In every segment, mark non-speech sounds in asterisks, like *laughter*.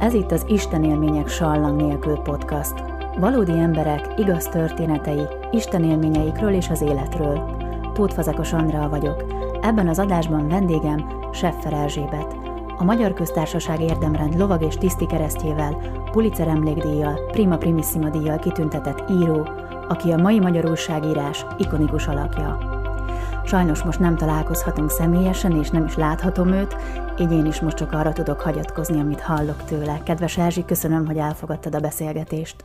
Ez itt az Isten élmények sallang nélkül podcast. Valódi emberek, igaz történetei, Isten élményeikről és az életről. Tóth Fazekas Andrea vagyok. Ebben az adásban vendégem Seffer Erzsébet. A Magyar Köztársaság érdemrend lovag és tiszti keresztjével, Pulitzer emlékdíjjal, Prima Primissima díjjal kitüntetett író, aki a mai magyar újságírás ikonikus alakja. Sajnos most nem találkozhatunk személyesen, és nem is láthatom őt, így én is most csak arra tudok hagyatkozni, amit hallok tőle. Kedves Erzsi, köszönöm, hogy elfogadtad a beszélgetést.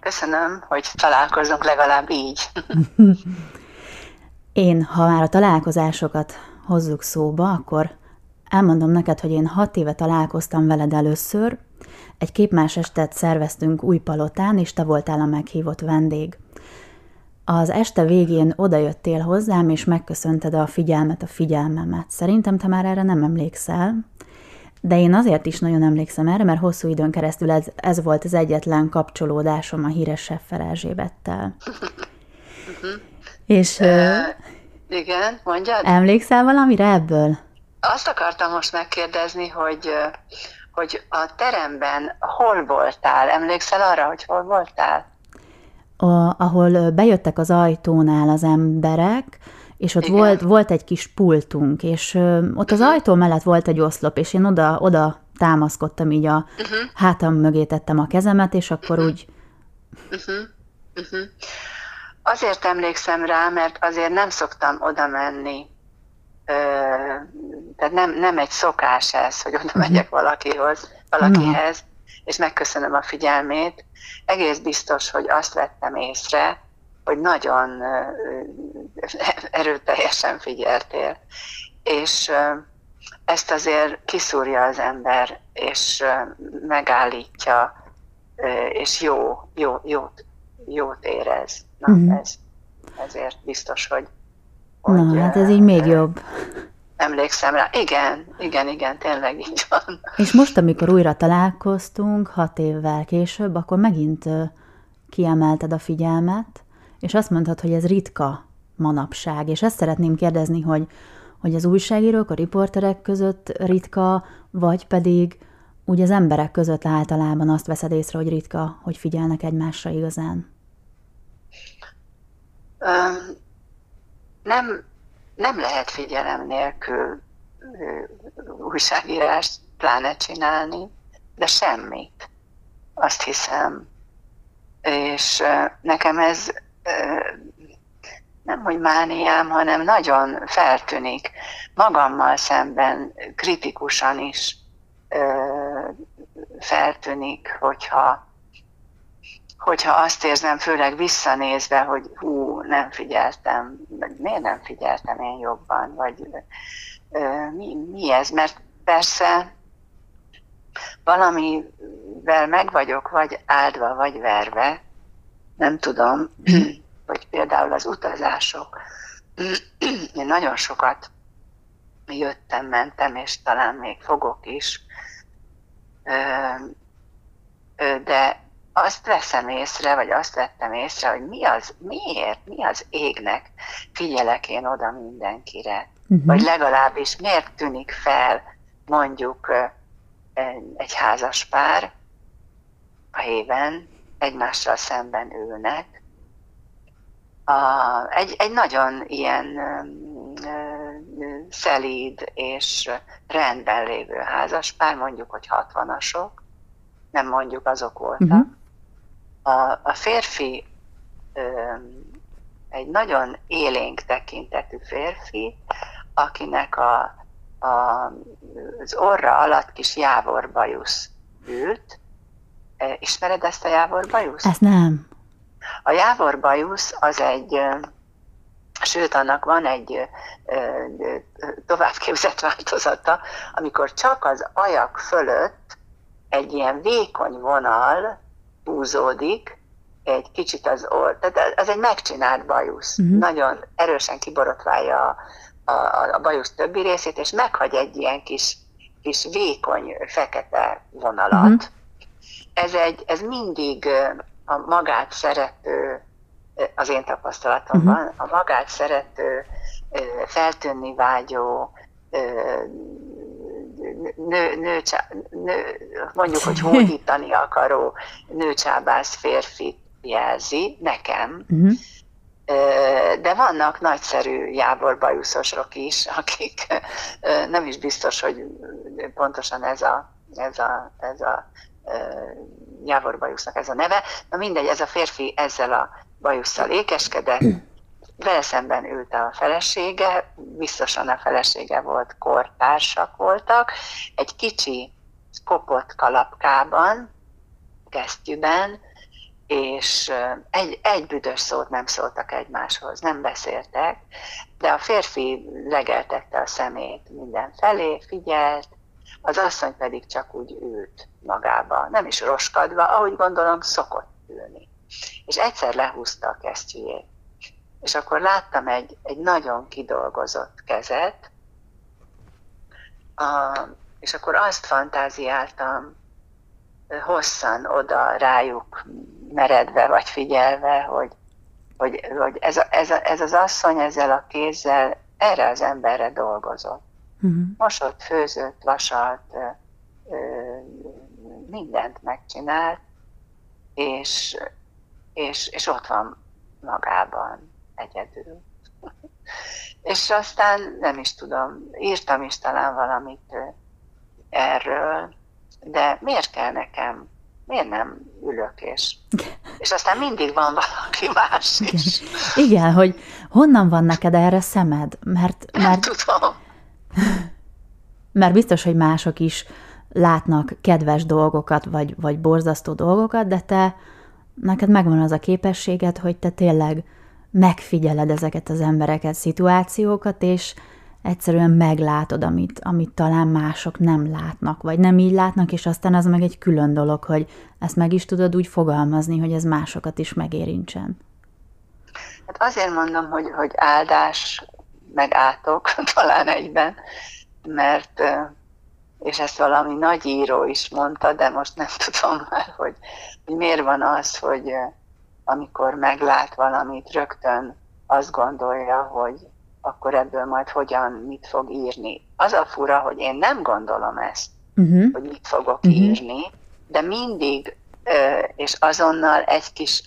Köszönöm, hogy találkozunk legalább így. *laughs* én, ha már a találkozásokat hozzuk szóba, akkor elmondom neked, hogy én hat éve találkoztam veled először. Egy képmás estet szerveztünk új palotán, és te voltál a meghívott vendég. Az este végén odajöttél hozzám, és megköszönted a figyelmet, a figyelmemet. Szerintem te már erre nem emlékszel, de én azért is nagyon emlékszem erre, mert hosszú időn keresztül ez, ez volt az egyetlen kapcsolódásom a híres Seffer Erzsébettel. és... Uh, igen, mondjad? Emlékszel valamire ebből? Azt akartam most megkérdezni, hogy, hogy a teremben hol voltál? Emlékszel arra, hogy hol voltál? A, ahol bejöttek az ajtónál az emberek, és ott volt, volt egy kis pultunk, és ott az ajtó mellett volt egy oszlop, és én oda, oda támaszkodtam, így a uh-huh. hátam mögé tettem a kezemet, és akkor uh-huh. úgy... Uh-huh. Uh-huh. Azért emlékszem rá, mert azért nem szoktam oda menni. Ö, tehát nem, nem egy szokás ez, hogy oda megyek valakihoz, valakihez, uh-huh. És megköszönöm a figyelmét, egész biztos, hogy azt vettem észre, hogy nagyon erőteljesen figyeltél. És ezt azért kiszúrja az ember, és megállítja, és jó, jó, jót, jót érez. Na, mm. ez, ezért biztos, hogy, hogy Na, hát ez így még jobb emlékszem rá. Igen, igen, igen, tényleg így van. És most, amikor újra találkoztunk, hat évvel később, akkor megint kiemelted a figyelmet, és azt mondtad, hogy ez ritka manapság. És ezt szeretném kérdezni, hogy, hogy az újságírók, a riporterek között ritka, vagy pedig úgy az emberek között általában azt veszed észre, hogy ritka, hogy figyelnek egymásra igazán? Um, nem, nem lehet figyelem nélkül újságírást pláne csinálni, de semmit, azt hiszem. És nekem ez nem hogy mániám, hanem nagyon feltűnik magammal szemben kritikusan is feltűnik, hogyha hogyha azt érzem, főleg visszanézve, hogy hú, nem figyeltem, vagy miért nem figyeltem én jobban, vagy ö, mi, mi ez? Mert persze valamivel meg vagyok, vagy áldva, vagy verve, nem tudom, *clears throat* hogy például az utazások. *clears throat* Én nagyon sokat jöttem, mentem, és talán még fogok is, de azt veszem észre, vagy azt vettem észre, hogy mi az, miért, mi az égnek figyelek én oda mindenkire. Uh-huh. Vagy legalábbis miért tűnik fel mondjuk egy házas pár a héven, egymással szemben ülnek. A, egy, egy nagyon ilyen szelíd és rendben lévő házaspár, mondjuk, hogy hatvanasok, nem mondjuk azok voltak, uh-huh a, a férfi egy nagyon élénk tekintetű férfi, akinek a, a, az orra alatt kis jávorbajusz ült. Ismered ezt a jávorbajusz? Ezt nem. A jávorbajusz az egy, sőt, annak van egy továbbképzett változata, amikor csak az ajak fölött egy ilyen vékony vonal húzódik, egy kicsit az orr, tehát ez egy megcsinált bajusz. Uh-huh. Nagyon erősen kiborotválja a, a, a bajusz többi részét, és meghagy egy ilyen kis, kis vékony fekete vonalat. Uh-huh. Ez, egy, ez mindig a magát szerető, az én tapasztalatomban, uh-huh. a magát szerető, feltűnni vágyó, nő, nő, nő, mondjuk, hogy hódítani akaró nőcsábász férfit jelzi nekem, uh-huh. de vannak nagyszerű jávorbajuszosok is, *laughs* akik nem is biztos, hogy pontosan ez a, ez a, ez a jávorbajusznak ez a neve. Na mindegy, ez a férfi ezzel a bajusszal ékeskedett, vele szemben ült a felesége, biztosan a felesége volt, kortársak voltak, egy kicsi kopott kalapkában, kesztyűben, és egy, egy büdös szót nem szóltak egymáshoz, nem beszéltek, de a férfi legeltette a szemét mindenfelé, figyelt, az asszony pedig csak úgy ült magába, nem is roskadva, ahogy gondolom szokott ülni. És egyszer lehúzta a kesztyűjét és akkor láttam egy, egy nagyon kidolgozott kezet, a, és akkor azt fantáziáltam hosszan oda rájuk meredve vagy figyelve, hogy, hogy, hogy ez, a, ez, a, ez az asszony ezzel a kézzel erre az emberre dolgozott. Uh-huh. Mosott, főzött, vasalt, ö, mindent megcsinált, és, és, és ott van magában egyedül. *laughs* És aztán nem is tudom, írtam is talán valamit erről, de miért kell nekem, miért nem ülök és, *laughs* és aztán mindig van valaki más is. Igen, Igen hogy honnan van neked erre szemed? Mert, mert, nem tudom. *laughs* Mert biztos, hogy mások is látnak kedves dolgokat, vagy, vagy borzasztó dolgokat, de te, neked megvan az a képességed, hogy te tényleg megfigyeled ezeket az embereket, szituációkat, és egyszerűen meglátod, amit, amit talán mások nem látnak, vagy nem így látnak, és aztán az meg egy külön dolog, hogy ezt meg is tudod úgy fogalmazni, hogy ez másokat is megérintsen. Hát azért mondom, hogy, hogy áldás meg átok *laughs* talán egyben, mert, és ezt valami nagy író is mondta, de most nem *laughs* tudom már, hogy, hogy miért van az, hogy amikor meglát valamit, rögtön azt gondolja, hogy akkor ebből majd hogyan, mit fog írni. Az a fura, hogy én nem gondolom ezt, uh-huh. hogy mit fogok uh-huh. írni, de mindig, és azonnal egy kis,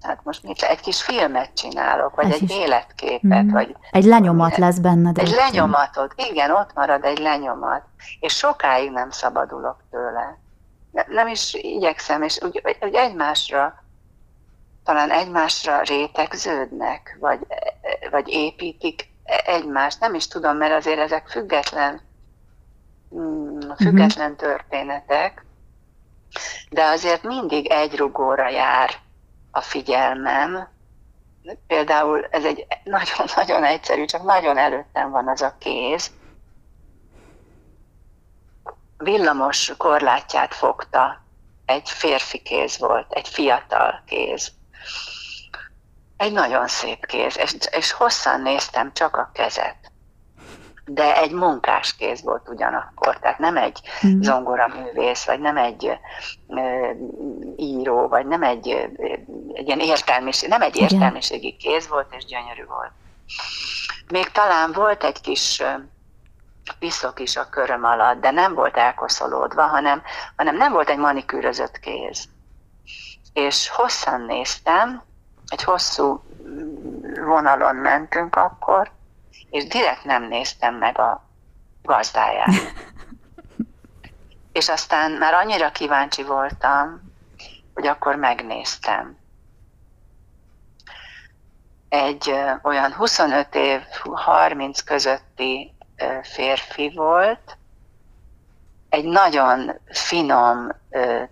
hát most mit, egy kis filmet csinálok, vagy egy, egy életképet, uh-huh. vagy... Egy lenyomat lesz benned. Egy lenyomatot, igen, ott marad egy lenyomat, és sokáig nem szabadulok tőle. Nem is igyekszem, és úgy, úgy egymásra talán egymásra rétegződnek, vagy, vagy építik egymást. Nem is tudom, mert azért ezek független, mm, független uh-huh. történetek, de azért mindig egy rugóra jár a figyelmem. Például ez egy nagyon-nagyon egyszerű, csak nagyon előttem van az a kéz. Villamos korlátját fogta, egy férfi kéz volt, egy fiatal kéz egy nagyon szép kéz, és, és hosszan néztem csak a kezet. De egy munkás kéz volt ugyanakkor, tehát nem egy mm. zongoraművész, vagy nem egy ö, író, vagy nem egy, egy ilyen értelmiség, nem egy értelmiségi kéz volt, és gyönyörű volt. Még talán volt egy kis piszok is a köröm alatt, de nem volt elkoszolódva, hanem, hanem nem volt egy manikűrözött kéz. És hosszan néztem, egy hosszú vonalon mentünk akkor, és direkt nem néztem meg a gazdáját. *laughs* és aztán már annyira kíváncsi voltam, hogy akkor megnéztem. Egy ö, olyan 25 év, 30 közötti ö, férfi volt, egy nagyon finom, ö,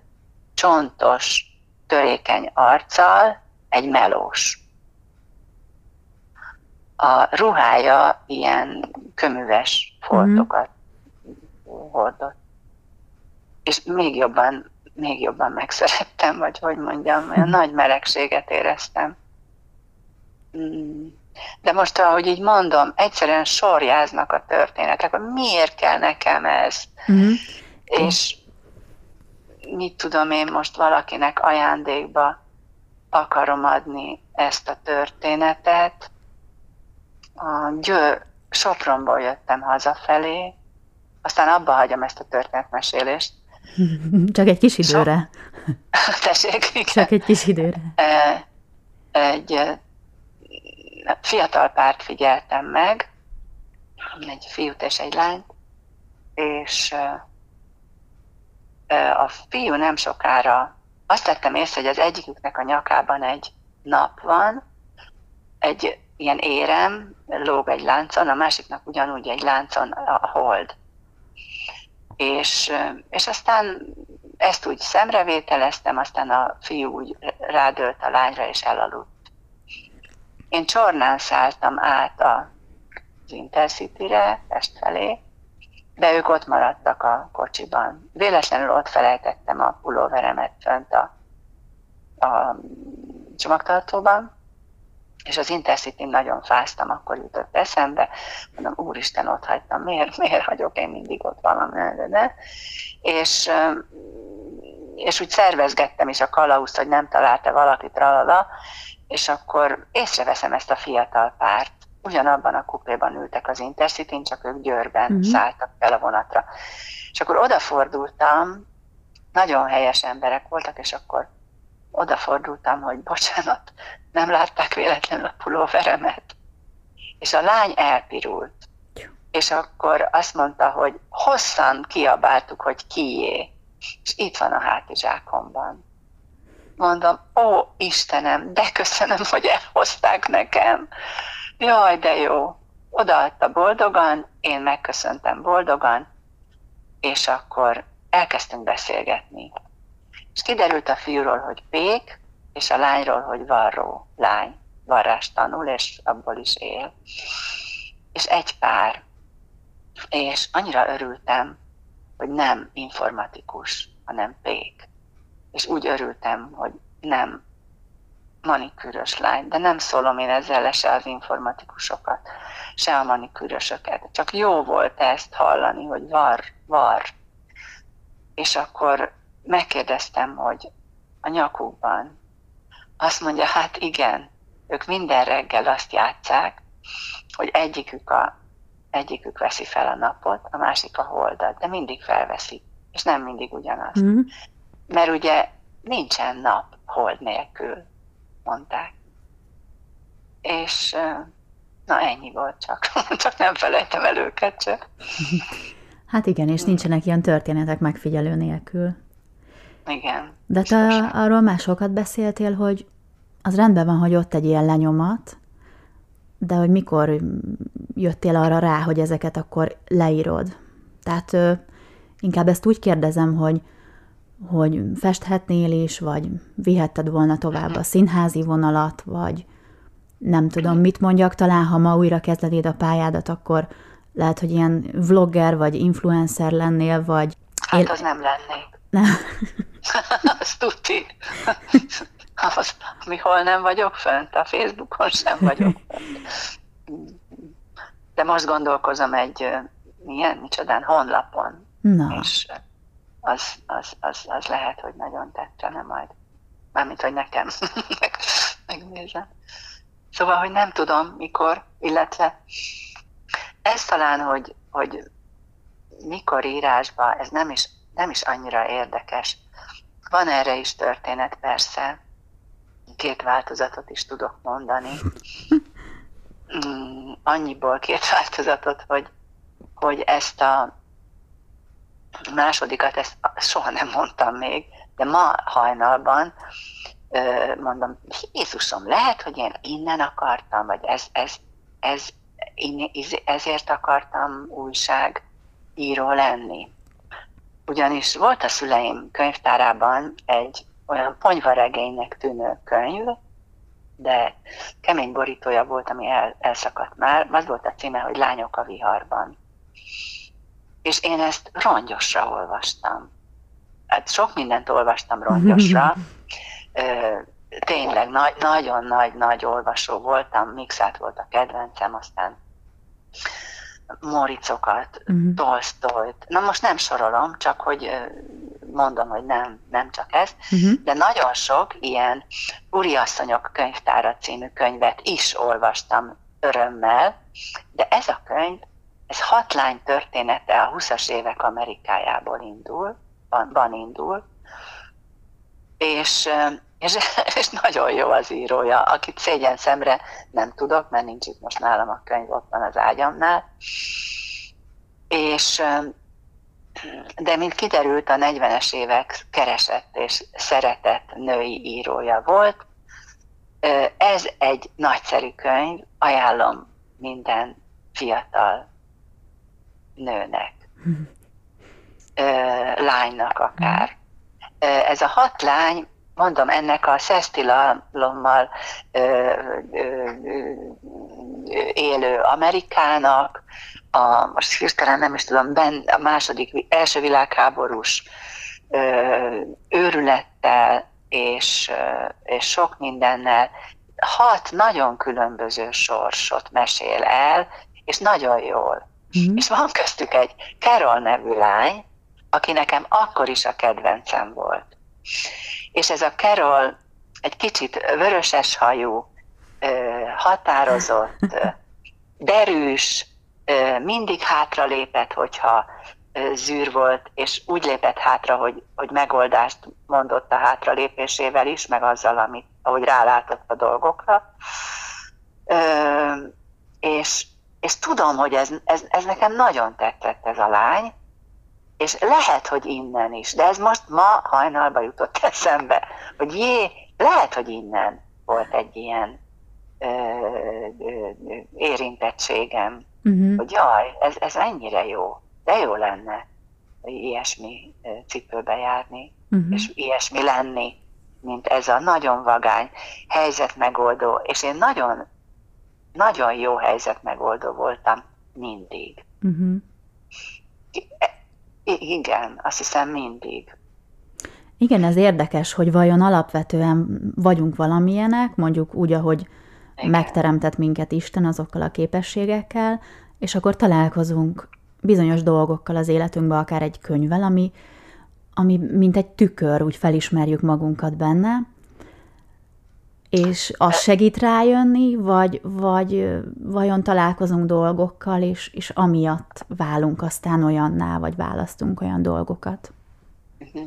csontos, törékeny arccal, egy melós. A ruhája ilyen köműves foltokat mm. hordott. És még jobban, még jobban megszerettem, vagy hogy mondjam, olyan mm. nagy melegséget éreztem. Mm. De most, ahogy így mondom, egyszerűen sorjáznak a történetek, hogy miért kell nekem ez. Mm. És mit tudom én most valakinek ajándékba akarom adni ezt a történetet. A Győ, Sopronból jöttem hazafelé, aztán abba hagyom ezt a történetmesélést. *laughs* Csak egy kis időre. So... *laughs* Tessék, igen. Csak egy kis időre. Egy fiatal párt figyeltem meg, egy fiút és egy lányt, és a fiú nem sokára azt tettem észre, hogy az egyiküknek a nyakában egy nap van, egy ilyen érem, lóg egy láncon, a másiknak ugyanúgy egy láncon a hold. És, és aztán ezt úgy szemrevételeztem, aztán a fiú úgy rádölt a lányra és elaludt. Én csornán szálltam át az Intercity-re, Pest felé, de ők ott maradtak a kocsiban. Véletlenül ott felejtettem a pulóveremet fönt a, a csomagtartóban, és az intercity nagyon fáztam, akkor jutott eszembe, mondom, úristen, ott hagytam, miért, miért hagyok én mindig ott valami, de, és, és úgy szervezgettem is a kalauzt, hogy nem találta valakit ralala, és akkor észreveszem ezt a fiatal párt. Ugyanabban a kupéban ültek az intercity csak ők Győrben mm-hmm. szálltak fel a vonatra. És akkor odafordultam, nagyon helyes emberek voltak, és akkor odafordultam, hogy bocsánat, nem látták véletlenül a pulóveremet. És a lány elpirult. És akkor azt mondta, hogy hosszan kiabáltuk, hogy kié. És itt van a hátizsákomban. Mondom, ó Istenem, de köszönöm, hogy elhozták nekem. Jaj, de jó. Odaadta boldogan, én megköszöntem boldogan, és akkor elkezdtünk beszélgetni. És kiderült a fiúról, hogy pék, és a lányról, hogy varró lány, varrás tanul, és abból is él. És egy pár. És annyira örültem, hogy nem informatikus, hanem pék. És úgy örültem, hogy nem manikűrös lány, de nem szólom én ezzel le se az informatikusokat, se a manikűrösöket. Csak jó volt ezt hallani, hogy var, var. És akkor megkérdeztem, hogy a nyakukban. Azt mondja, hát igen, ők minden reggel azt játszák, hogy egyikük, a, egyikük veszi fel a napot, a másik a holdat, de mindig felveszi, és nem mindig ugyanazt. Mm. Mert ugye nincsen nap hold nélkül, mondták. És na ennyi volt csak, *laughs* csak nem felejtem el őket csak. *laughs* Hát igen, és nincsenek ilyen történetek megfigyelő nélkül. Igen. De te arról már sokat beszéltél, hogy az rendben van, hogy ott egy ilyen lenyomat, de hogy mikor jöttél arra rá, hogy ezeket akkor leírod. Tehát ö, inkább ezt úgy kérdezem, hogy, hogy festhetnél is, vagy vihetted volna tovább a színházi vonalat, vagy nem tudom, mit mondjak, talán ha ma újra kezdenéd a pályádat, akkor lehet, hogy ilyen vlogger vagy influencer lennél, vagy... Hát él... az nem lennék. Nem. *laughs* Azt tuti. *laughs* Az, mihol nem vagyok fönt, a Facebookon sem vagyok fönt. De most gondolkozom egy milyen, micsodán, honlapon. Na. És az, az, az, az lehet, hogy nagyon tetszene majd. Mármint, hogy nekem *laughs* megnézem. Szóval, hogy nem tudom, mikor, illetve ez talán, hogy, hogy mikor írásba, ez nem is, nem is annyira érdekes. Van erre is történet persze, két változatot is tudok mondani. *laughs* Mm, annyiból két változatot, hogy, hogy ezt a másodikat ezt soha nem mondtam még, de ma hajnalban mondom, Jézusom, lehet, hogy én innen akartam, vagy ez, ez, ez, ezért akartam újságíró lenni. Ugyanis volt a szüleim könyvtárában egy olyan ponyvaregénynek tűnő könyv, de kemény borítója volt, ami el, elszakadt már. Az volt a címe, hogy Lányok a viharban. És én ezt rongyosra olvastam. Hát sok mindent olvastam rongyosra. *laughs* Tényleg nagy, nagyon nagy-nagy olvasó voltam, Mixát volt a kedvencem, aztán Moricokat, uh-huh. Tolstoyt. Na most nem sorolom, csak hogy mondom, hogy nem, nem csak ez, uh-huh. de nagyon sok ilyen Uriasszonyok könyvtára című könyvet is olvastam örömmel, de ez a könyv ez hat lány története a 20-as évek Amerikájából indul, van, indul, és, és, *laughs* és nagyon jó az írója, akit szégyen szemre nem tudok, mert nincs itt most nálam a könyv, ott van az ágyamnál. És de mint kiderült, a 40-es évek keresett és szeretett női írója volt. Ez egy nagyszerű könyv, ajánlom minden fiatal nőnek, lánynak akár. Ez a hat lány, mondom, ennek a szesztilalommal élő Amerikának, a, most hirtelen nem is tudom, ben, a második, első világháborús ö, őrülettel és, ö, és sok mindennel hat nagyon különböző sorsot mesél el, és nagyon jól. Mm. És van köztük egy Carol nevű lány, aki nekem akkor is a kedvencem volt. És ez a Carol egy kicsit vöröses hajú, határozott, *laughs* derűs, mindig hátra lépett, hogyha zűr volt, és úgy lépett hátra, hogy, hogy megoldást mondott a hátra lépésével is, meg azzal, amit, ahogy rálátott a dolgokra. És, és tudom, hogy ez, ez, ez nekem nagyon tetszett ez a lány, és lehet, hogy innen is, de ez most ma hajnalba jutott *laughs* eszembe, hogy jé, lehet, hogy innen volt egy ilyen ö, ö, érintettségem, uh-huh. hogy jaj, ez, ez ennyire jó, de jó lenne ilyesmi cipőbe járni, uh-huh. és ilyesmi lenni, mint ez a nagyon vagány helyzetmegoldó, és én nagyon, nagyon jó helyzetmegoldó voltam mindig. Uh-huh. I- igen, azt hiszem mindig. Igen, ez érdekes, hogy vajon alapvetően vagyunk valamilyenek, mondjuk úgy, ahogy igen. megteremtett minket Isten azokkal a képességekkel, és akkor találkozunk bizonyos dolgokkal az életünkben, akár egy könyvvel, ami, ami mint egy tükör, úgy felismerjük magunkat benne, és az segít rájönni, vagy, vagy vajon találkozunk dolgokkal, és, és amiatt válunk aztán olyanná, vagy választunk olyan dolgokat? Mhm.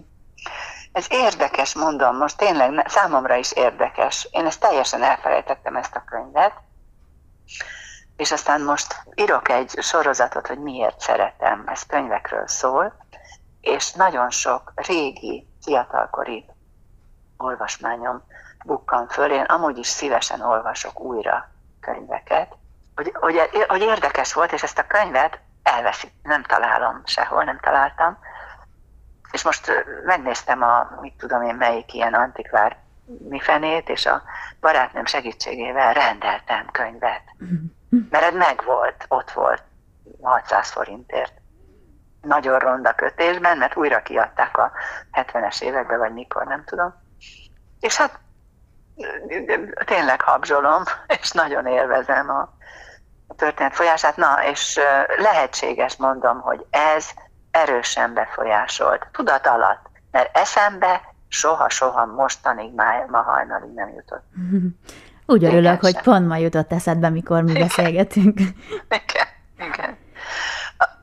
Ez érdekes, mondom, most tényleg számomra is érdekes. Én ezt teljesen elfelejtettem, ezt a könyvet, és aztán most írok egy sorozatot, hogy miért szeretem, ez könyvekről szól, és nagyon sok régi, fiatalkori olvasmányom bukkan föl. Én amúgy is szívesen olvasok újra könyveket, hogy, hogy, hogy érdekes volt, és ezt a könyvet elveszik, nem találom sehol, nem találtam, és most megnéztem a, mit tudom én, melyik ilyen antikvár mi fenét, és a barátnőm segítségével rendeltem könyvet. Mert ez megvolt, ott volt 600 forintért. Nagyon ronda kötésben, mert újra kiadták a 70-es években, vagy mikor, nem tudom. És hát tényleg habzsolom, és nagyon élvezem a, a történet folyását. Na, és lehetséges mondom, hogy ez erősen befolyásolt, tudat alatt, mert eszembe soha-soha mostanig, má, ma hajnalig nem jutott. *laughs* Úgy örülök, hogy pont ma jutott eszedbe, mikor mi beszélgetünk. *laughs* Igen, igen.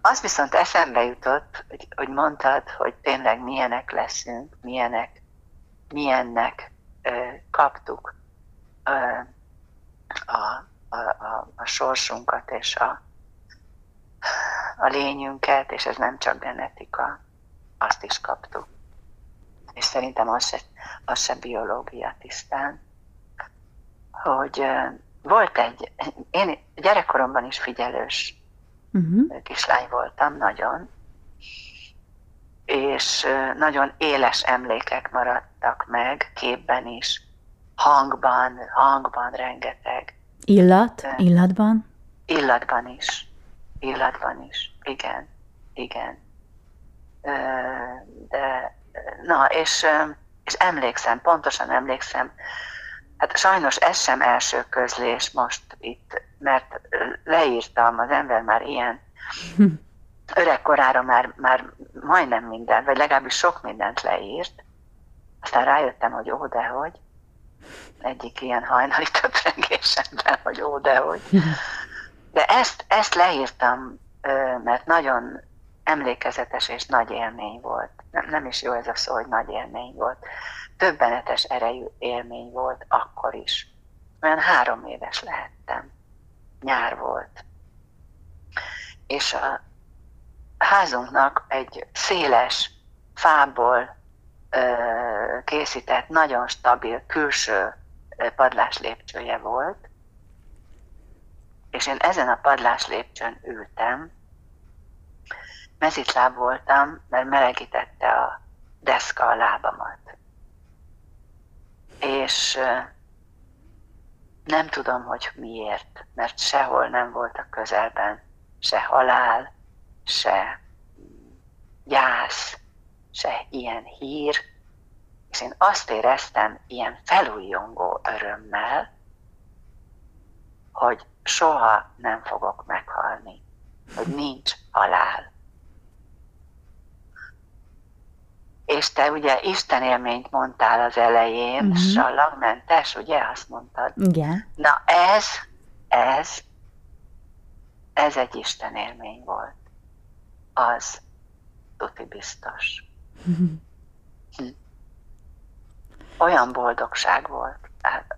Az viszont eszembe jutott, hogy, hogy mondtad, hogy tényleg milyenek leszünk, milyenek, milyennek kaptuk a, a, a, a sorsunkat és a, a lényünket, és ez nem csak genetika, azt is kaptuk. És szerintem az se, az se biológia tisztán hogy volt egy, én gyerekkoromban is figyelős uh-huh. kislány voltam, nagyon, és nagyon éles emlékek maradtak meg, képben is, hangban, hangban rengeteg. Illat? Illatban? Illatban is. Illatban is. Igen. Igen. De, na, és, és emlékszem, pontosan emlékszem, Hát sajnos ez sem első közlés most itt, mert leírtam, az ember már ilyen *laughs* öregkorára már, már majdnem minden, vagy legalábbis sok mindent leírt. Aztán rájöttem, hogy ó, dehogy. Egyik ilyen hajnali *laughs* töprengésemben, hogy ó, dehogy. De ezt, ezt leírtam mert nagyon emlékezetes és nagy élmény volt. Nem, nem is jó ez a szó, hogy nagy élmény volt. Többenetes erejű élmény volt akkor is. Olyan három éves lehettem. Nyár volt. És a házunknak egy széles fából készített, nagyon stabil külső padlás lépcsője volt, és én ezen a padlás lépcsőn ültem, mezitláb voltam, mert melegítette a deszka a lábamat. És nem tudom, hogy miért, mert sehol nem volt a közelben se halál, se gyász, se ilyen hír, és én azt éreztem ilyen felújongó örömmel, hogy soha nem fogok meghalni, hogy nincs halál. És te ugye Isten élményt mondtál az elején, uh-huh. sallagmentes, ugye azt mondtad? Igen. Na ez, ez, ez egy Isten élmény volt. Az tuti biztos. *laughs* Olyan boldogság volt. Hát,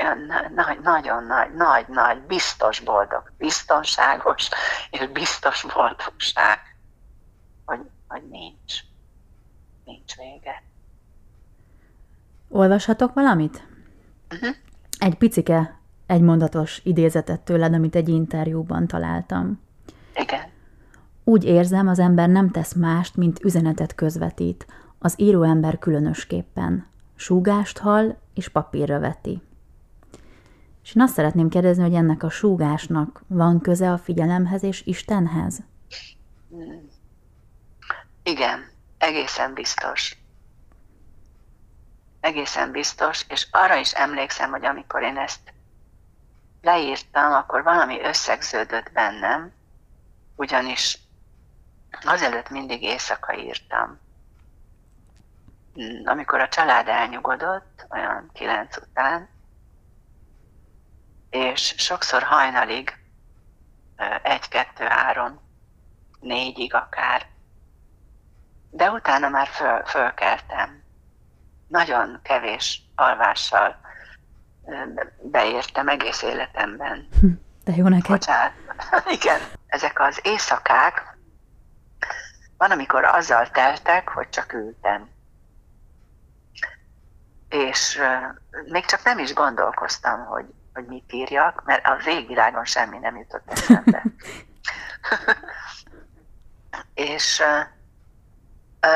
olyan nagy, nagyon nagy, nagy, nagy, biztos boldog, biztonságos és biztos boldogság, hogy, hogy nincs, nincs vége. Olvashatok valamit? Uh-huh. Egy picike, egy mondatos idézetet tőled, amit egy interjúban találtam. Igen. Úgy érzem, az ember nem tesz mást, mint üzenetet közvetít. Az író ember különösképpen. Súgást hall és papírra veti. És én azt szeretném kérdezni, hogy ennek a súgásnak van köze a figyelemhez és Istenhez? Igen, egészen biztos. Egészen biztos, és arra is emlékszem, hogy amikor én ezt leírtam, akkor valami összegződött bennem, ugyanis azelőtt mindig éjszaka írtam. Amikor a család elnyugodott, olyan kilenc után, és sokszor hajnalig, egy, kettő, három, négyig akár, de utána már föl, fölkeltem. Nagyon kevés alvással beértem egész életemben. Hm, de jó neked. Bocsánat. *laughs* Igen. Ezek az éjszakák van, amikor azzal teltek, hogy csak ültem. És még csak nem is gondolkoztam, hogy hogy mit írjak, mert a végvilágon semmi nem jutott eszembe. *laughs* és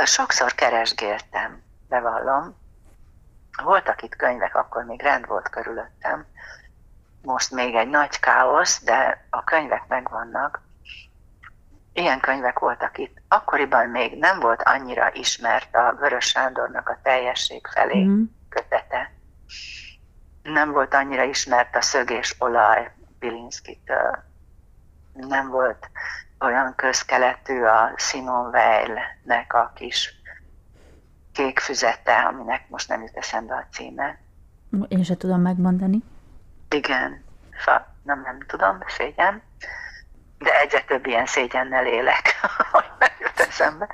sokszor keresgéltem, bevallom. Voltak itt könyvek, akkor még rend volt körülöttem. Most még egy nagy káosz, de a könyvek megvannak. Ilyen könyvek voltak itt. Akkoriban még nem volt annyira ismert a Vörös Sándornak a teljesség felé mm. kötete nem volt annyira ismert a szög és olaj Bilinszkitől. Nem volt olyan közkeletű a Simon Weil-nek a kis kék füzete, aminek most nem jut eszembe a címe. Én se tudom megmondani. Igen, fa, nem, nem tudom, szégyen. De egyre több ilyen szégyennel élek, *laughs* hogy nem jut eszembe.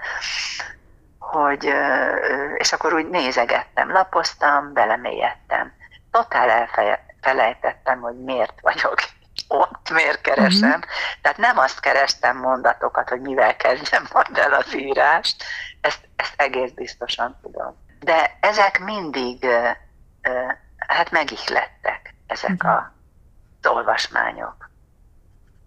Hogy, és akkor úgy nézegettem, lapoztam, belemélyedtem totál elfelejtettem, hogy miért vagyok *laughs* ott, miért keresem. Uh-huh. Tehát nem azt kerestem mondatokat, hogy mivel kezdjem majd el az írást, ezt, ezt egész biztosan tudom. De ezek mindig, hát megihlettek, ezek uh-huh. a olvasmányok.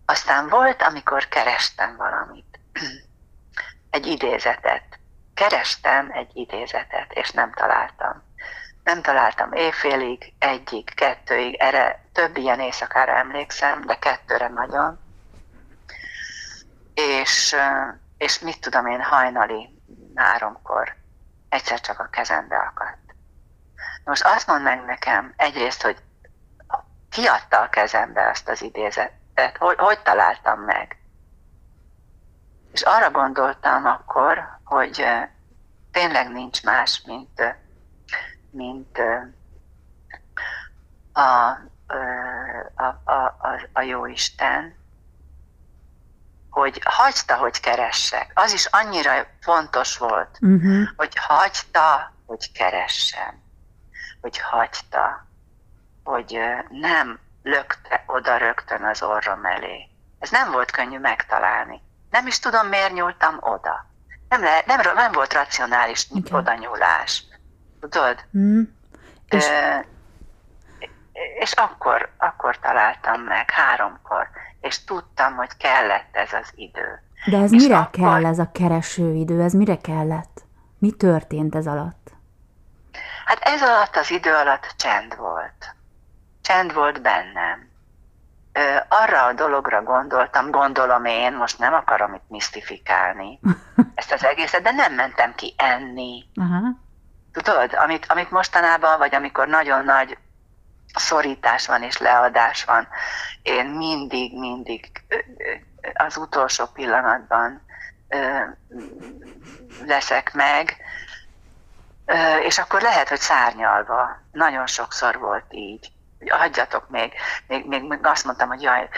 Aztán volt, amikor kerestem valamit, *clears throat* egy idézetet. Kerestem egy idézetet, és nem találtam nem találtam éjfélig, egyig, kettőig, erre több ilyen éjszakára emlékszem, de kettőre nagyon. És, és mit tudom én, hajnali háromkor egyszer csak a kezembe akadt. Most azt mondd meg nekem egyrészt, hogy ki adta a kezembe azt az idézetet, hogy, hogy találtam meg. És arra gondoltam akkor, hogy tényleg nincs más, mint mint a, a, a, a, a Jóisten, hogy hagyta, hogy keressek. Az is annyira fontos volt, uh-huh. hogy hagyta, hogy keressem. Hogy hagyta, hogy nem lökte oda rögtön az orrom elé. Ez nem volt könnyű megtalálni. Nem is tudom, miért nyúltam oda. Nem, le, nem, nem volt racionális okay. oda nyúlás. Tudod? Mm. És, Ö, és akkor, akkor találtam meg, háromkor, és tudtam, hogy kellett ez az idő. De ez és mire akkor... kell ez a keresőidő? Ez mire kellett? Mi történt ez alatt? Hát ez alatt az idő alatt csend volt. Csend volt bennem. Ö, arra a dologra gondoltam, gondolom én, most nem akarom itt misztifikálni *laughs* ezt az egészet, de nem mentem ki enni. Uh-huh. Tudod, amit, amit mostanában, vagy amikor nagyon nagy szorítás van és leadás van, én mindig, mindig az utolsó pillanatban leszek meg, és akkor lehet, hogy szárnyalva. Nagyon sokszor volt így. Hagyjatok még, még, még, még azt mondtam, hogy jaj,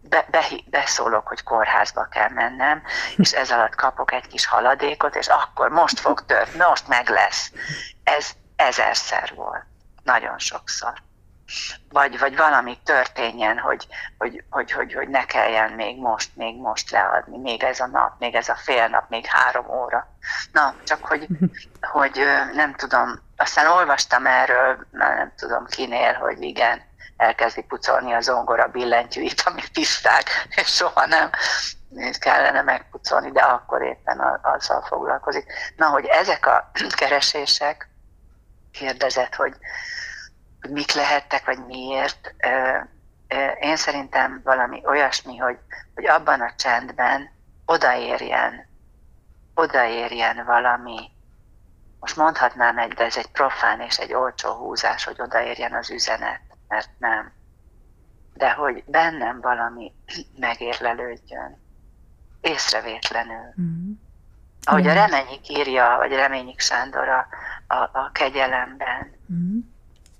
be, be, beszólok, hogy kórházba kell mennem, és ez alatt kapok egy kis haladékot, és akkor most fog történni, most meg lesz. Ez ezerszer volt. Nagyon sokszor vagy, vagy valami történjen, hogy, hogy, hogy, hogy, hogy ne kelljen még most, még most leadni, még ez a nap, még ez a fél nap, még három óra. Na, csak hogy, *laughs* hogy nem tudom, aztán olvastam erről, nem tudom kinél, hogy igen, elkezdi pucolni a zongora billentyűit, amik tiszták, *laughs* és soha nem kellene megpucolni, de akkor éppen azzal foglalkozik. Na, hogy ezek a *clears throat* keresések, kérdezett, hogy, hogy mik lehettek, vagy miért. Én szerintem valami olyasmi, hogy, hogy abban a csendben odaérjen, odaérjen valami, most mondhatnám egy, de ez egy profán és egy olcsó húzás, hogy odaérjen az üzenet, mert nem. De hogy bennem valami *clears throat* megérlelődjön, észrevétlenül. Mm. Ahogy a Reményik írja, vagy Reményik Sándor a, a, a kegyelemben, mm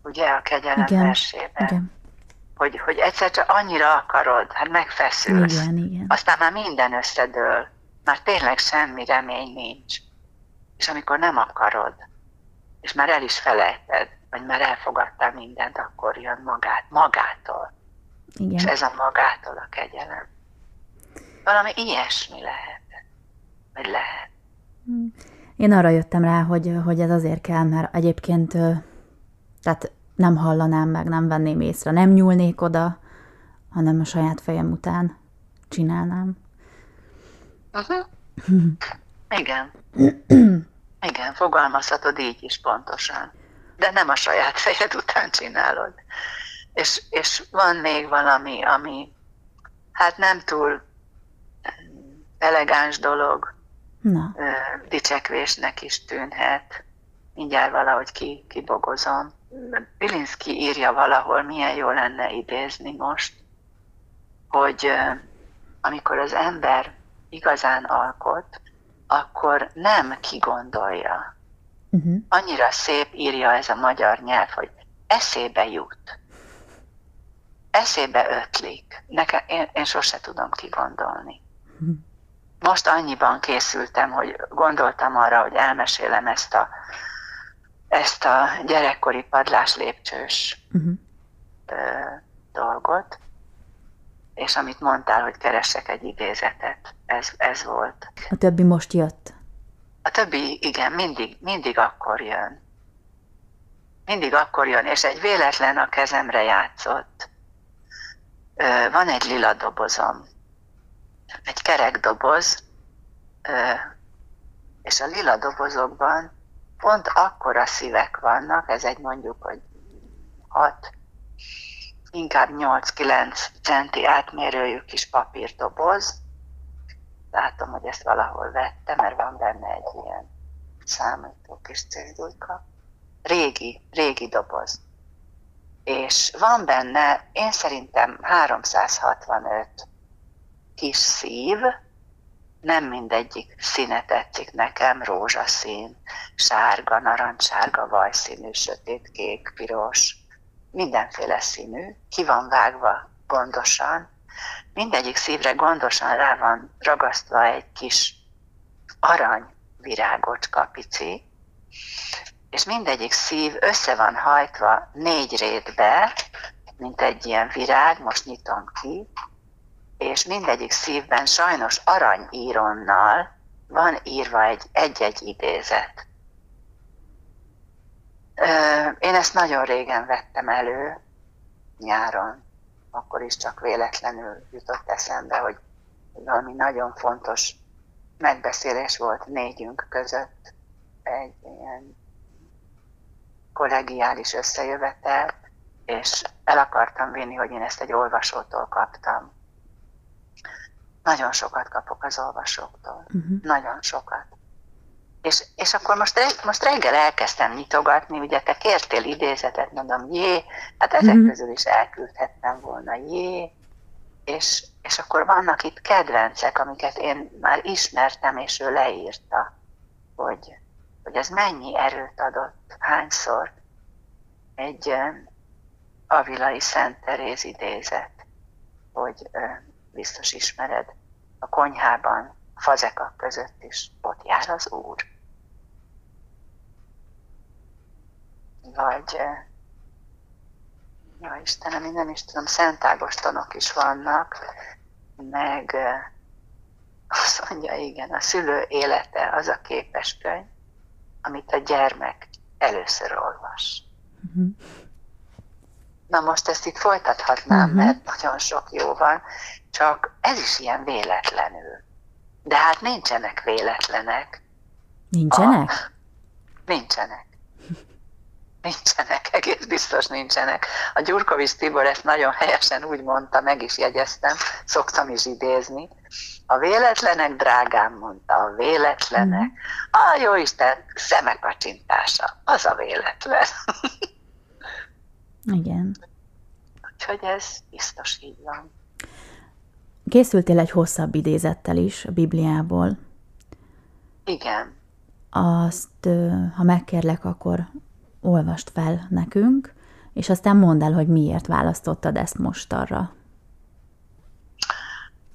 ugye a kegyelem igen, versében. Igen. Hogy, hogy egyszer csak annyira akarod, hát megfeszülsz. Igen, igen. Aztán már minden összedől, már tényleg semmi remény nincs. És amikor nem akarod, és már el is felejted, vagy már elfogadtál mindent, akkor jön magát, magától. Igen. És ez a magától a kegyelem. Valami ilyesmi lehet. Vagy lehet. Én arra jöttem rá, hogy, hogy ez azért kell, mert egyébként tehát nem hallanám meg, nem venném észre, nem nyúlnék oda, hanem a saját fejem után csinálnám. Uh-huh. *laughs* Igen. *clears throat* Igen, fogalmazhatod így is pontosan. De nem a saját fejed után csinálod. És, és van még valami, ami hát nem túl elegáns dolog, Na. dicsekvésnek is tűnhet. Mindjárt valahogy ki, kibogozom. Pilinszki írja valahol, milyen jó lenne idézni most, hogy amikor az ember igazán alkot, akkor nem kigondolja. Uh-huh. Annyira szép írja ez a magyar nyelv, hogy eszébe jut. Eszébe ötlik. Nekem, én, én sose tudom kigondolni. Uh-huh. Most annyiban készültem, hogy gondoltam arra, hogy elmesélem ezt a ezt a gyerekkori padlás lépcsős uh-huh. dolgot, és amit mondtál, hogy keresek egy idézetet, ez, ez volt. A többi most jött? A többi, igen, mindig, mindig akkor jön. Mindig akkor jön, és egy véletlen a kezemre játszott. Van egy lila dobozom, egy kerek doboz, és a lila dobozokban pont akkora szívek vannak, ez egy mondjuk, hogy 6, inkább 8-9 centi átmérőjű kis papírdoboz. Látom, hogy ezt valahol vettem, mert van benne egy ilyen számító kis cédulka. Régi, régi doboz. És van benne, én szerintem 365 kis szív, nem mindegyik színe tetszik nekem, rózsaszín, sárga, narancssárga, vajszínű, sötétkék, piros, mindenféle színű, ki van vágva gondosan, mindegyik szívre gondosan rá van ragasztva egy kis arany virágocska pici, és mindegyik szív össze van hajtva négy rétbe, mint egy ilyen virág, most nyitom ki, és mindegyik szívben sajnos aranyíronnal van írva egy, egy-egy idézet. Én ezt nagyon régen vettem elő, nyáron, akkor is csak véletlenül jutott eszembe, hogy valami nagyon fontos megbeszélés volt négyünk között, egy ilyen kollegiális összejövetel, és el akartam vinni, hogy én ezt egy olvasótól kaptam. Nagyon sokat kapok az olvasóktól. Uh-huh. Nagyon sokat. És, és akkor most, most reggel elkezdtem nyitogatni, ugye te kértél idézetet, mondom, jé, hát ezek mm-hmm. közül is elküldhettem volna, jé, és, és akkor vannak itt kedvencek, amiket én már ismertem, és ő leírta, hogy, hogy ez mennyi erőt adott, hányszor egy Avilai Szent Teréz idézet, hogy biztos ismered, a konyhában, a fazekak között is ott jár az Úr. vagy ja Istenem, én nem is tudom, szentágostonok is vannak, meg azt mondja, igen, a szülő élete az a képes könyv, amit a gyermek először olvas. Uh-huh. Na most ezt itt folytathatnám, uh-huh. mert nagyon sok jó van, csak ez is ilyen véletlenül. De hát nincsenek véletlenek. Nincsenek? A, nincsenek. Nincsenek, egész biztos nincsenek. A Gyurkovics Tibor ezt nagyon helyesen úgy mondta, meg is jegyeztem, szoktam is idézni. A véletlenek, drágám mondta, a véletlenek, mm. a jó Isten szemekacsintása, az a véletlen. Igen. Úgyhogy ez biztos így van. Készültél egy hosszabb idézettel is a Bibliából. Igen. Azt, ha megkérlek, akkor olvast fel nekünk, és aztán mondd el, hogy miért választottad ezt most arra.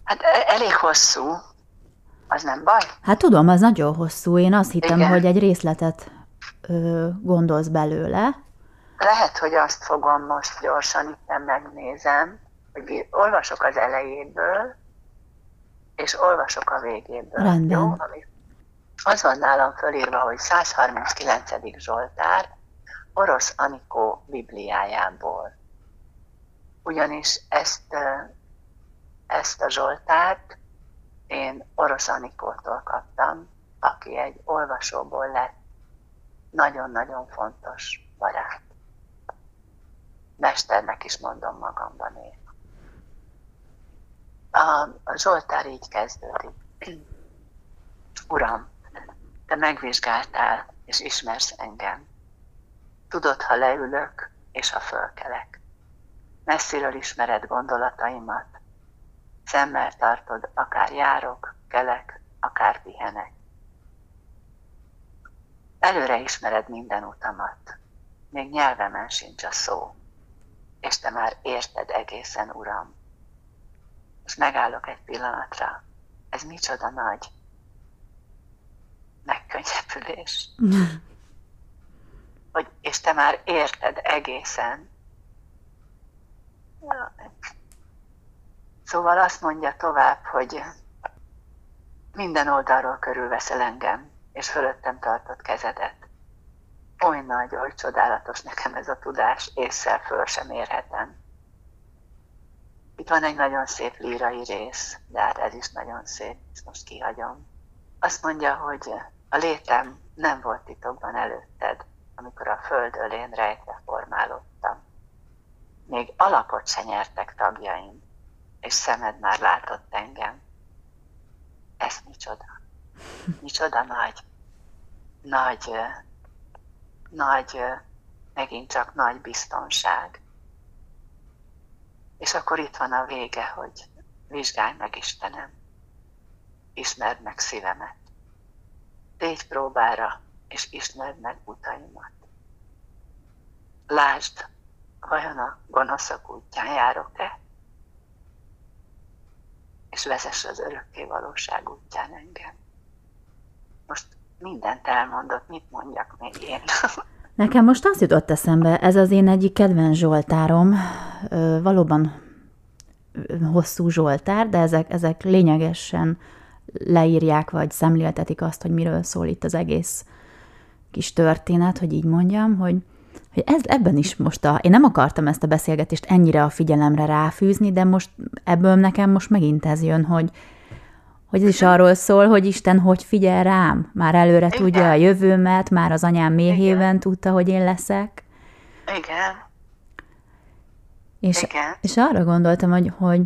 Hát e- elég hosszú, az nem baj? Hát tudom, az nagyon hosszú. Én azt hittem, Igen. hogy egy részletet ö, gondolsz belőle. Lehet, hogy azt fogom most gyorsan itt megnézem, hogy olvasok az elejéből, és olvasok a végéből. Rendben. Jó? az van nálam fölírva, hogy 139. Zsoltár, Orosz Anikó Bibliájából. Ugyanis ezt, ezt a Zsoltárt én Orosz Anikótól kaptam, aki egy olvasóból lett nagyon-nagyon fontos barát. Mesternek is mondom magamban én. A, a Zsoltár így kezdődik. Uram, te megvizsgáltál és ismersz engem. Tudod, ha leülök, és ha fölkelek. Messziről ismered gondolataimat. Szemmel tartod, akár járok, kelek, akár pihenek. Előre ismered minden utamat, még nyelvemen sincs a szó, és te már érted egészen, Uram. Most megállok egy pillanatra, ez micsoda nagy megkönnyebbülés. *laughs* hogy és te már érted egészen. Szóval azt mondja tovább, hogy minden oldalról körülveszel engem, és fölöttem tartott kezedet. Oly nagy, oly csodálatos nekem ez a tudás, észszel föl sem érhetem. Itt van egy nagyon szép lírai rész, de hát ez is nagyon szép, ezt most kihagyom. Azt mondja, hogy a létem nem volt titokban előtted, amikor a föld ölén rejtve formálódtam. Még alakot se nyertek tagjaim, és szemed már látott engem. Ez micsoda? Micsoda nagy, nagy, nagy, megint csak nagy biztonság. És akkor itt van a vége, hogy vizsgálj meg Istenem, ismerd meg szívemet. Tégy próbára, és ismerd meg utaimat. Lásd, vajon a gonoszok útján járok-e? és vezess az örökké valóság útján engem. Most mindent elmondott, mit mondjak még én? *laughs* Nekem most azt jutott eszembe, ez az én egyik kedvenc Zsoltárom, valóban hosszú Zsoltár, de ezek, ezek lényegesen leírják, vagy szemléltetik azt, hogy miről szól itt az egész kis történet, hogy így mondjam, hogy, hogy ez, ebben is most a, én nem akartam ezt a beszélgetést ennyire a figyelemre ráfűzni, de most ebből nekem most megint ez jön, hogy, hogy ez is arról szól, hogy Isten hogy figyel rám. Már előre Igen. tudja a jövőmet, már az anyám méhében Igen. tudta, hogy én leszek. Igen. És, Igen. és arra gondoltam, hogy, hogy,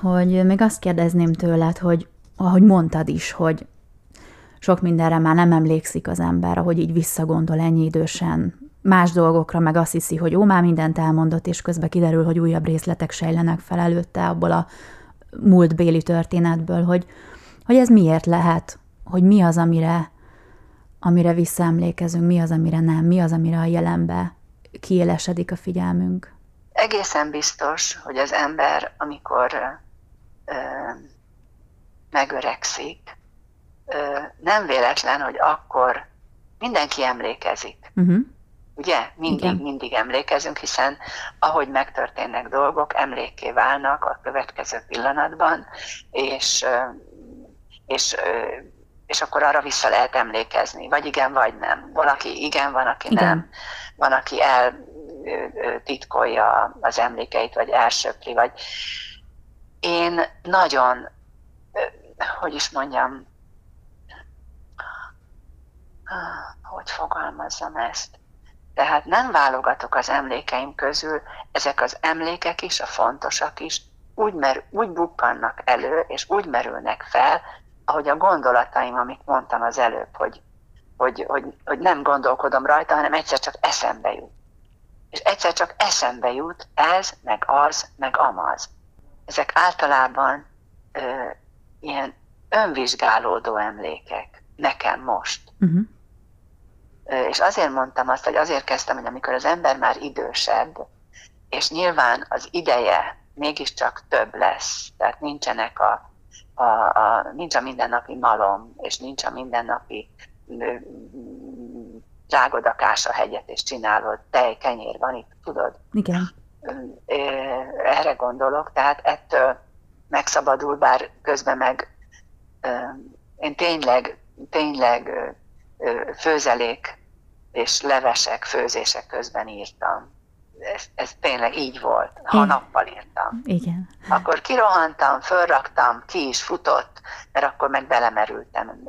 hogy még azt kérdezném tőled, hogy ahogy mondtad is, hogy sok mindenre már nem emlékszik az ember, ahogy így visszagondol ennyi idősen, más dolgokra meg azt hiszi, hogy ó, már mindent elmondott, és közben kiderül, hogy újabb részletek sejlenek fel előtte abból a múltbéli történetből, hogy, hogy ez miért lehet, hogy mi az, amire, amire visszaemlékezünk, mi az, amire nem, mi az, amire a jelenbe kiélesedik a figyelmünk. Egészen biztos, hogy az ember, amikor ö, megöregszik, ö, nem véletlen, hogy akkor mindenki emlékezik. Uh-huh. Ugye? Mindig, Igen. mindig emlékezünk, hiszen ahogy megtörténnek dolgok, emlékké válnak a következő pillanatban, és, és, és akkor arra vissza lehet emlékezni, vagy igen, vagy nem. Valaki igen, van, aki igen. nem. Van, aki eltitkolja az emlékeit, vagy elsöpri, vagy én nagyon, hogy is mondjam, hogy fogalmazzam ezt, tehát nem válogatok az emlékeim közül, ezek az emlékek is, a fontosak is, úgy, mer, úgy bukkannak elő, és úgy merülnek fel, ahogy a gondolataim, amit mondtam az előbb, hogy, hogy, hogy, hogy nem gondolkodom rajta, hanem egyszer csak eszembe jut. És egyszer csak eszembe jut ez, meg az, meg amaz. Ezek általában ö, ilyen önvizsgálódó emlékek nekem most. Uh-huh. És azért mondtam azt, hogy azért kezdtem, hogy amikor az ember már idősebb, és nyilván az ideje mégiscsak több lesz, tehát nincsenek a, a, a, nincs a mindennapi malom, és nincs a mindennapi rágodakás a hegyet, és csinálod, tej, kenyér van itt, tudod? Igen. Erre gondolok, tehát ettől megszabadul, bár közben meg én tényleg, tényleg főzelék és levesek, főzések közben írtam. Ez, ez tényleg így volt, ha Igen. nappal írtam. Igen. Akkor kirohantam, fölraktam, ki is futott, mert akkor meg belemerültem.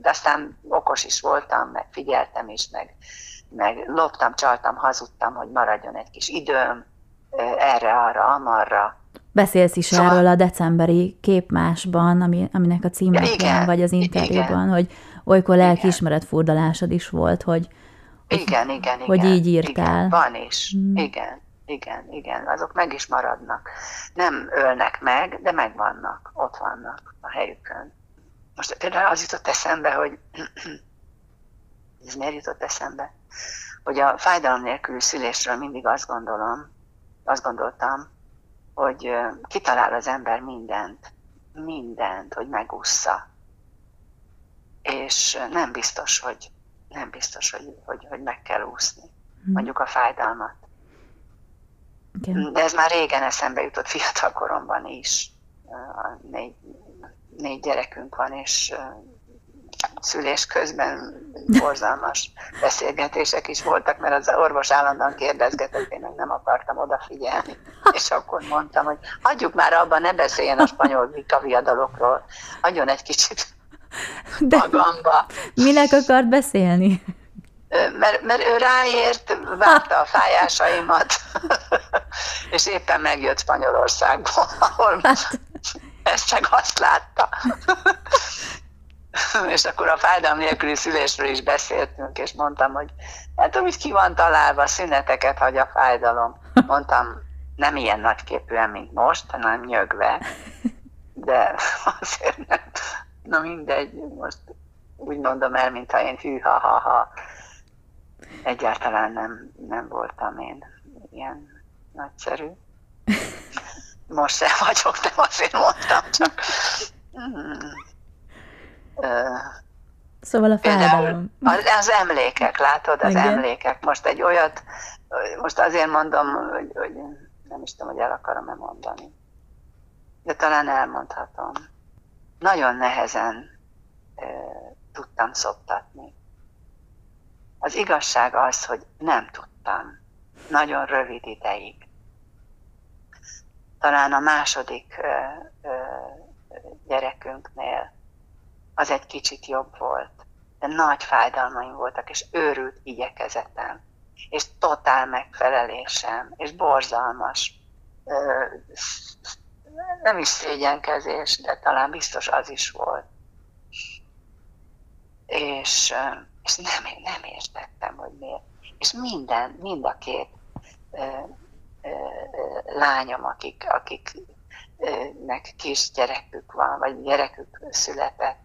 De aztán okos is voltam, meg figyeltem is, meg, meg loptam, csaltam, hazudtam, hogy maradjon egy kis időm, erre, arra, amarra. Beszélsz is szóval... erről a decemberi képmásban, ami, aminek a címe ja, vagy az interjúban, hogy olykor lelkiismeret furdalásod is volt, hogy, igen, igen, igen. Hogy így írtál. Igen, van is. Mm. Igen, igen, igen. Azok meg is maradnak. Nem ölnek meg, de megvannak. Ott vannak a helyükön. Most például az jutott eszembe, hogy *clears throat* ez miért jutott eszembe? Hogy a fájdalom nélküli szülésről mindig azt gondolom, azt gondoltam, hogy kitalál az ember mindent, mindent, hogy megúszza. És nem biztos, hogy nem biztos, hogy, hogy, hogy meg kell úszni. Hmm. Mondjuk a fájdalmat. Okay. De ez már régen eszembe jutott fiatal koromban is. Négy, négy gyerekünk van, és szülés közben borzalmas *laughs* beszélgetések is voltak, mert az orvos állandóan kérdezgetett, én meg nem akartam odafigyelni. És akkor mondtam, hogy hagyjuk már abban, ne beszéljen a spanyol viadalokról, hagyjon egy kicsit de magamba. Minek akart beszélni? Mert, mert ő ráért, várta a fájásaimat, *laughs* és éppen megjött Spanyolországból, ahol hát. ezt csak azt látta. és akkor a fájdalom nélküli szülésről is beszéltünk, és mondtam, hogy hát hogy ki van találva, szüneteket hagy a fájdalom. Mondtam, nem ilyen nagyképűen, mint most, hanem nyögve, de azért nem, Na mindegy, most úgy mondom el, mintha én hű-ha-ha-ha. Egyáltalán nem, nem voltam én ilyen nagyszerű. most sem vagyok, de azért mondtam csak. Szóval a fájdalom. Az, az emlékek, látod, az Igen. emlékek. Most egy olyat, most azért mondom, hogy, hogy nem is tudom, hogy el akarom-e mondani. De talán elmondhatom. Nagyon nehezen e, tudtam szoptatni. Az igazság az, hogy nem tudtam. Nagyon rövid ideig. Talán a második e, e, gyerekünknél az egy kicsit jobb volt. De nagy fájdalmaim voltak, és őrült igyekezetem, és totál megfelelésem, és borzalmas, nem is szégyenkezés, de talán biztos az is volt. És, és nem, nem értettem, hogy miért. És minden, mind a két lányom, akik, akiknek kis gyerekük van, vagy gyerekük született,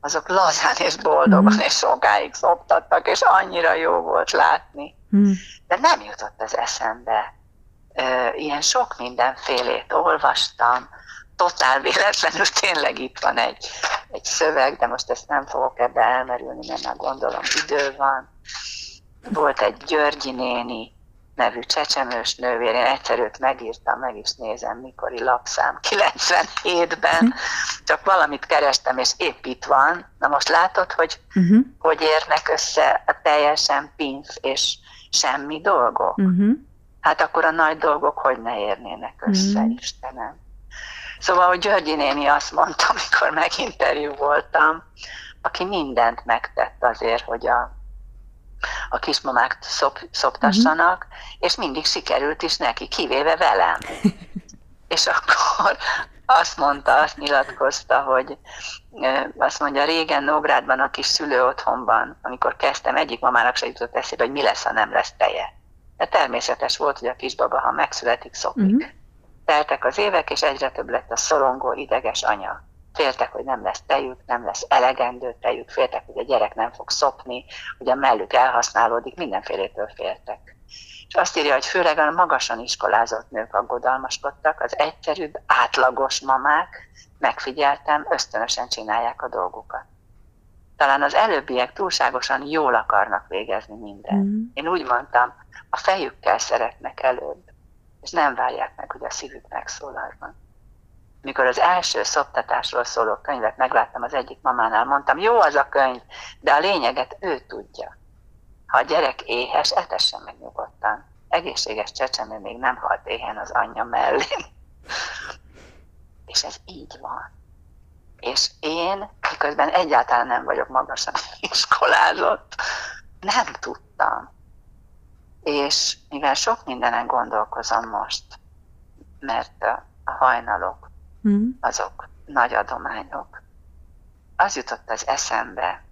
azok lazán és boldogan mm. és sokáig szoptattak, és annyira jó volt látni. Mm. De nem jutott az eszembe. Ilyen sok mindenfélét olvastam, totál véletlenül tényleg itt van egy, egy szöveg, de most ezt nem fogok ebbe elmerülni, mert már gondolom idő van. Volt egy Györgyi néni, nevű csecsemős nővér, én egyszer őt megírtam, meg is nézem, mikori lapszám, 97-ben, hm. csak valamit kerestem, és épp itt van. Na most látod, hogy uh-huh. hogy érnek össze a teljesen pinf és semmi dolgok? Uh-huh. Hát akkor a nagy dolgok hogy ne érnének össze, uh-huh. Istenem. Szóval, hogy Györgyi néni azt mondta, amikor meginterjú voltam, aki mindent megtett azért, hogy a a kismamák szop, szoptassanak, uh-huh. és mindig sikerült is neki, kivéve velem. *laughs* és akkor azt mondta, azt nyilatkozta, hogy azt mondja, régen Nógrádban a kis szülő otthonban, amikor kezdtem, egyik mamának se jutott eszébe, hogy mi lesz, ha nem lesz teje. De természetes volt, hogy a kisbaba, ha megszületik, szopik. Uh-huh. Teltek az évek, és egyre több lett a szorongó, ideges anya féltek, hogy nem lesz tejük, nem lesz elegendő tejük, féltek, hogy a gyerek nem fog szopni, hogy a mellük elhasználódik, mindenfélétől féltek. És azt írja, hogy főleg a magasan iskolázott nők aggodalmaskodtak, az egyszerűbb, átlagos mamák, megfigyeltem, ösztönösen csinálják a dolgukat. Talán az előbbiek túlságosan jól akarnak végezni mindent. Mm. Én úgy mondtam, a fejükkel szeretnek előbb, és nem várják meg, hogy a szívük megszólaljon mikor az első szoptatásról szóló könyvet megláttam az egyik mamánál, mondtam, jó az a könyv, de a lényeget ő tudja. Ha a gyerek éhes, etessen meg nyugodtan. Egészséges csecsemő még nem halt éhen az anyja mellé. *laughs* És ez így van. És én, miközben egyáltalán nem vagyok magasan iskolázott, nem tudtam. És mivel sok mindenen gondolkozom most, mert a hajnalok mm. azok nagy adományok. Az jutott az eszembe,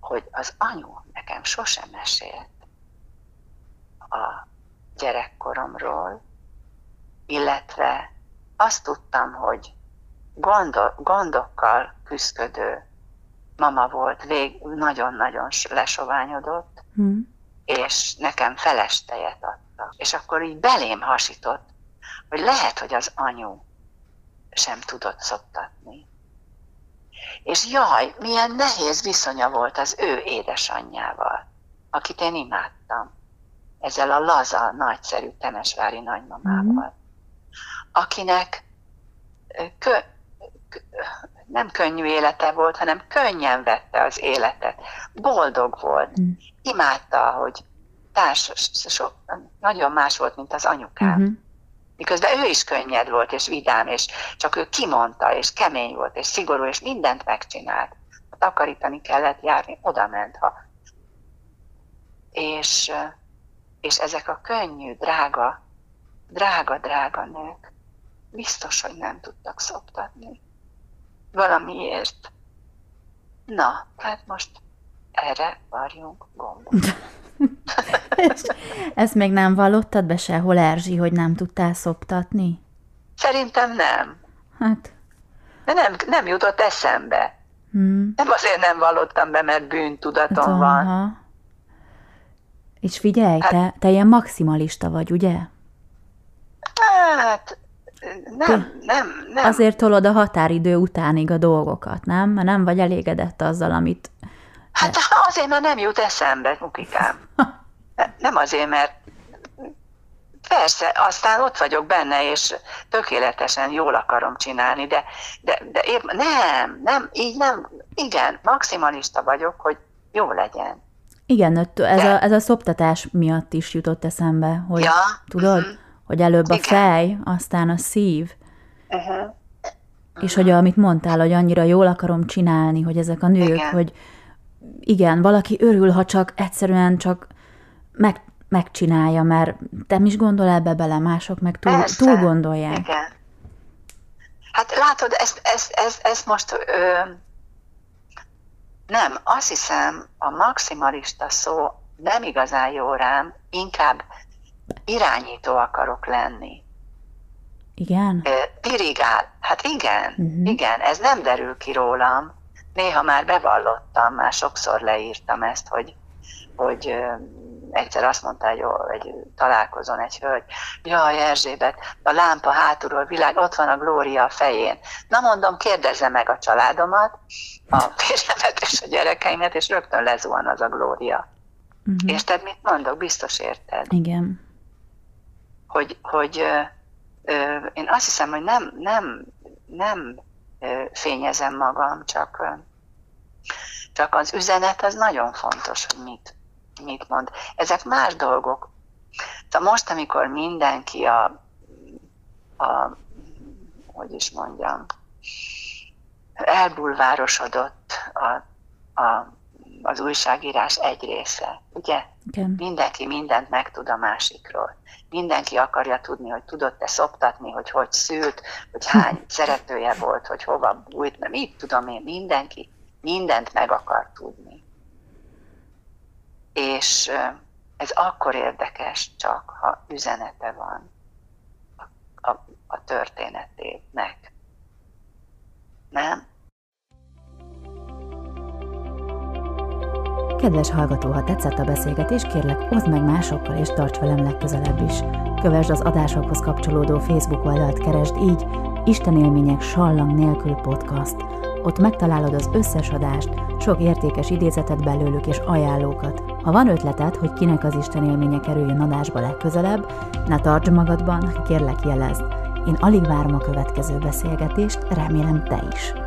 hogy az anyu nekem sosem mesélt a gyerekkoromról, illetve azt tudtam, hogy gondol, gondokkal küzdködő mama volt, vég, nagyon-nagyon lesoványodott, mm. és nekem feles tejet adta. És akkor így belém hasított, hogy lehet, hogy az anyu sem tudott szoktatni. És jaj, milyen nehéz viszonya volt az ő édesanyjával, akit én imádtam. Ezzel a laza, nagyszerű temesvári nagymamával. Mm. Akinek kö, nem könnyű élete volt, hanem könnyen vette az életet. Boldog volt. Mm. Imádta, hogy társ, so, nagyon más volt, mint az anyukám. Mm-hmm miközben ő is könnyed volt, és vidám, és csak ő kimondta, és kemény volt, és szigorú, és mindent megcsinált. Ha takarítani kellett járni, oda ment, ha. És, és ezek a könnyű, drága, drága, drága nők biztos, hogy nem tudtak szoptatni. Valamiért. Na, hát most erre varjunk gombot. Ezt még nem vallottad be sehol, Erzsi, hogy nem tudtál szoptatni? Szerintem nem. Hát. De nem, nem jutott eszembe. Hmm. Nem azért nem vallottam be, mert bűntudatom hát, van. Aha. És figyelj, hát, te, te ilyen maximalista vagy, ugye? Hát nem, nem, nem. Azért tolod a határidő utánig a dolgokat, nem? Mert nem vagy elégedett azzal, amit... Hát azért, mert nem jut eszembe, Mukikám. *laughs* Nem azért, mert persze, aztán ott vagyok benne, és tökéletesen jól akarom csinálni, de, de, de épp, nem, nem, így nem, igen, maximalista vagyok, hogy jó legyen. Igen, ez a, ez a szoptatás miatt is jutott eszembe, hogy ja, tudod, uh-huh. Hogy előbb a igen. fej, aztán a szív. Uh-huh. És hogy amit mondtál, hogy annyira jól akarom csinálni, hogy ezek a nők, igen. hogy igen, valaki örül, ha csak egyszerűen csak meg, megcsinálja, mert te is gondol ebbe bele, mások meg túl, Persze, túl gondolják. Igen. Hát látod, ezt, ezt, ezt, ezt most ö, nem, azt hiszem, a maximalista szó nem igazán jó rám, inkább irányító akarok lenni. Igen? Dirigál. Hát igen, uh-huh. igen, ez nem derül ki rólam. Néha már bevallottam, már sokszor leírtam ezt, hogy, hogy egyszer azt mondta egy, egy találkozón egy hölgy, jaj Erzsébet, a lámpa hátulról világ, ott van a Glória a fején. Na mondom, kérdezze meg a családomat, a férjemet és a gyerekeimet, és rögtön lezuhan az a Glória. Uh-huh. Érted, mit mondok? Biztos érted. Igen. Hogy, hogy ö, ö, én azt hiszem, hogy nem, nem, nem ö, fényezem magam, csak, ö, csak az üzenet az nagyon fontos, hogy mit, mit mond. Ezek más dolgok. Tehát most, amikor mindenki a, a hogy is mondjam, elbulvárosodott a, a, az újságírás egy része, ugye? Igen. Mindenki mindent megtud a másikról. Mindenki akarja tudni, hogy tudott-e szoptatni, hogy hogy szült, hogy hány *laughs* szeretője volt, hogy hova bújt, mert mit tudom én, mindenki mindent meg akar tudni. És ez akkor érdekes csak, ha üzenete van a, a, a történetének. Nem? Kedves hallgató, ha tetszett a beszélgetés, kérlek, oszd meg másokkal és tarts velem legközelebb is. Kövesd az adásokhoz kapcsolódó Facebook oldalt, keresd így Isten élmények sallang nélkül podcast. Ott megtalálod az összes adást, sok értékes idézetet belőlük és ajánlókat. Ha van ötleted, hogy kinek az Isten élménye kerüljön adásba legközelebb, ne tartsd magadban, kérlek jelezd. Én alig várom a következő beszélgetést, remélem te is.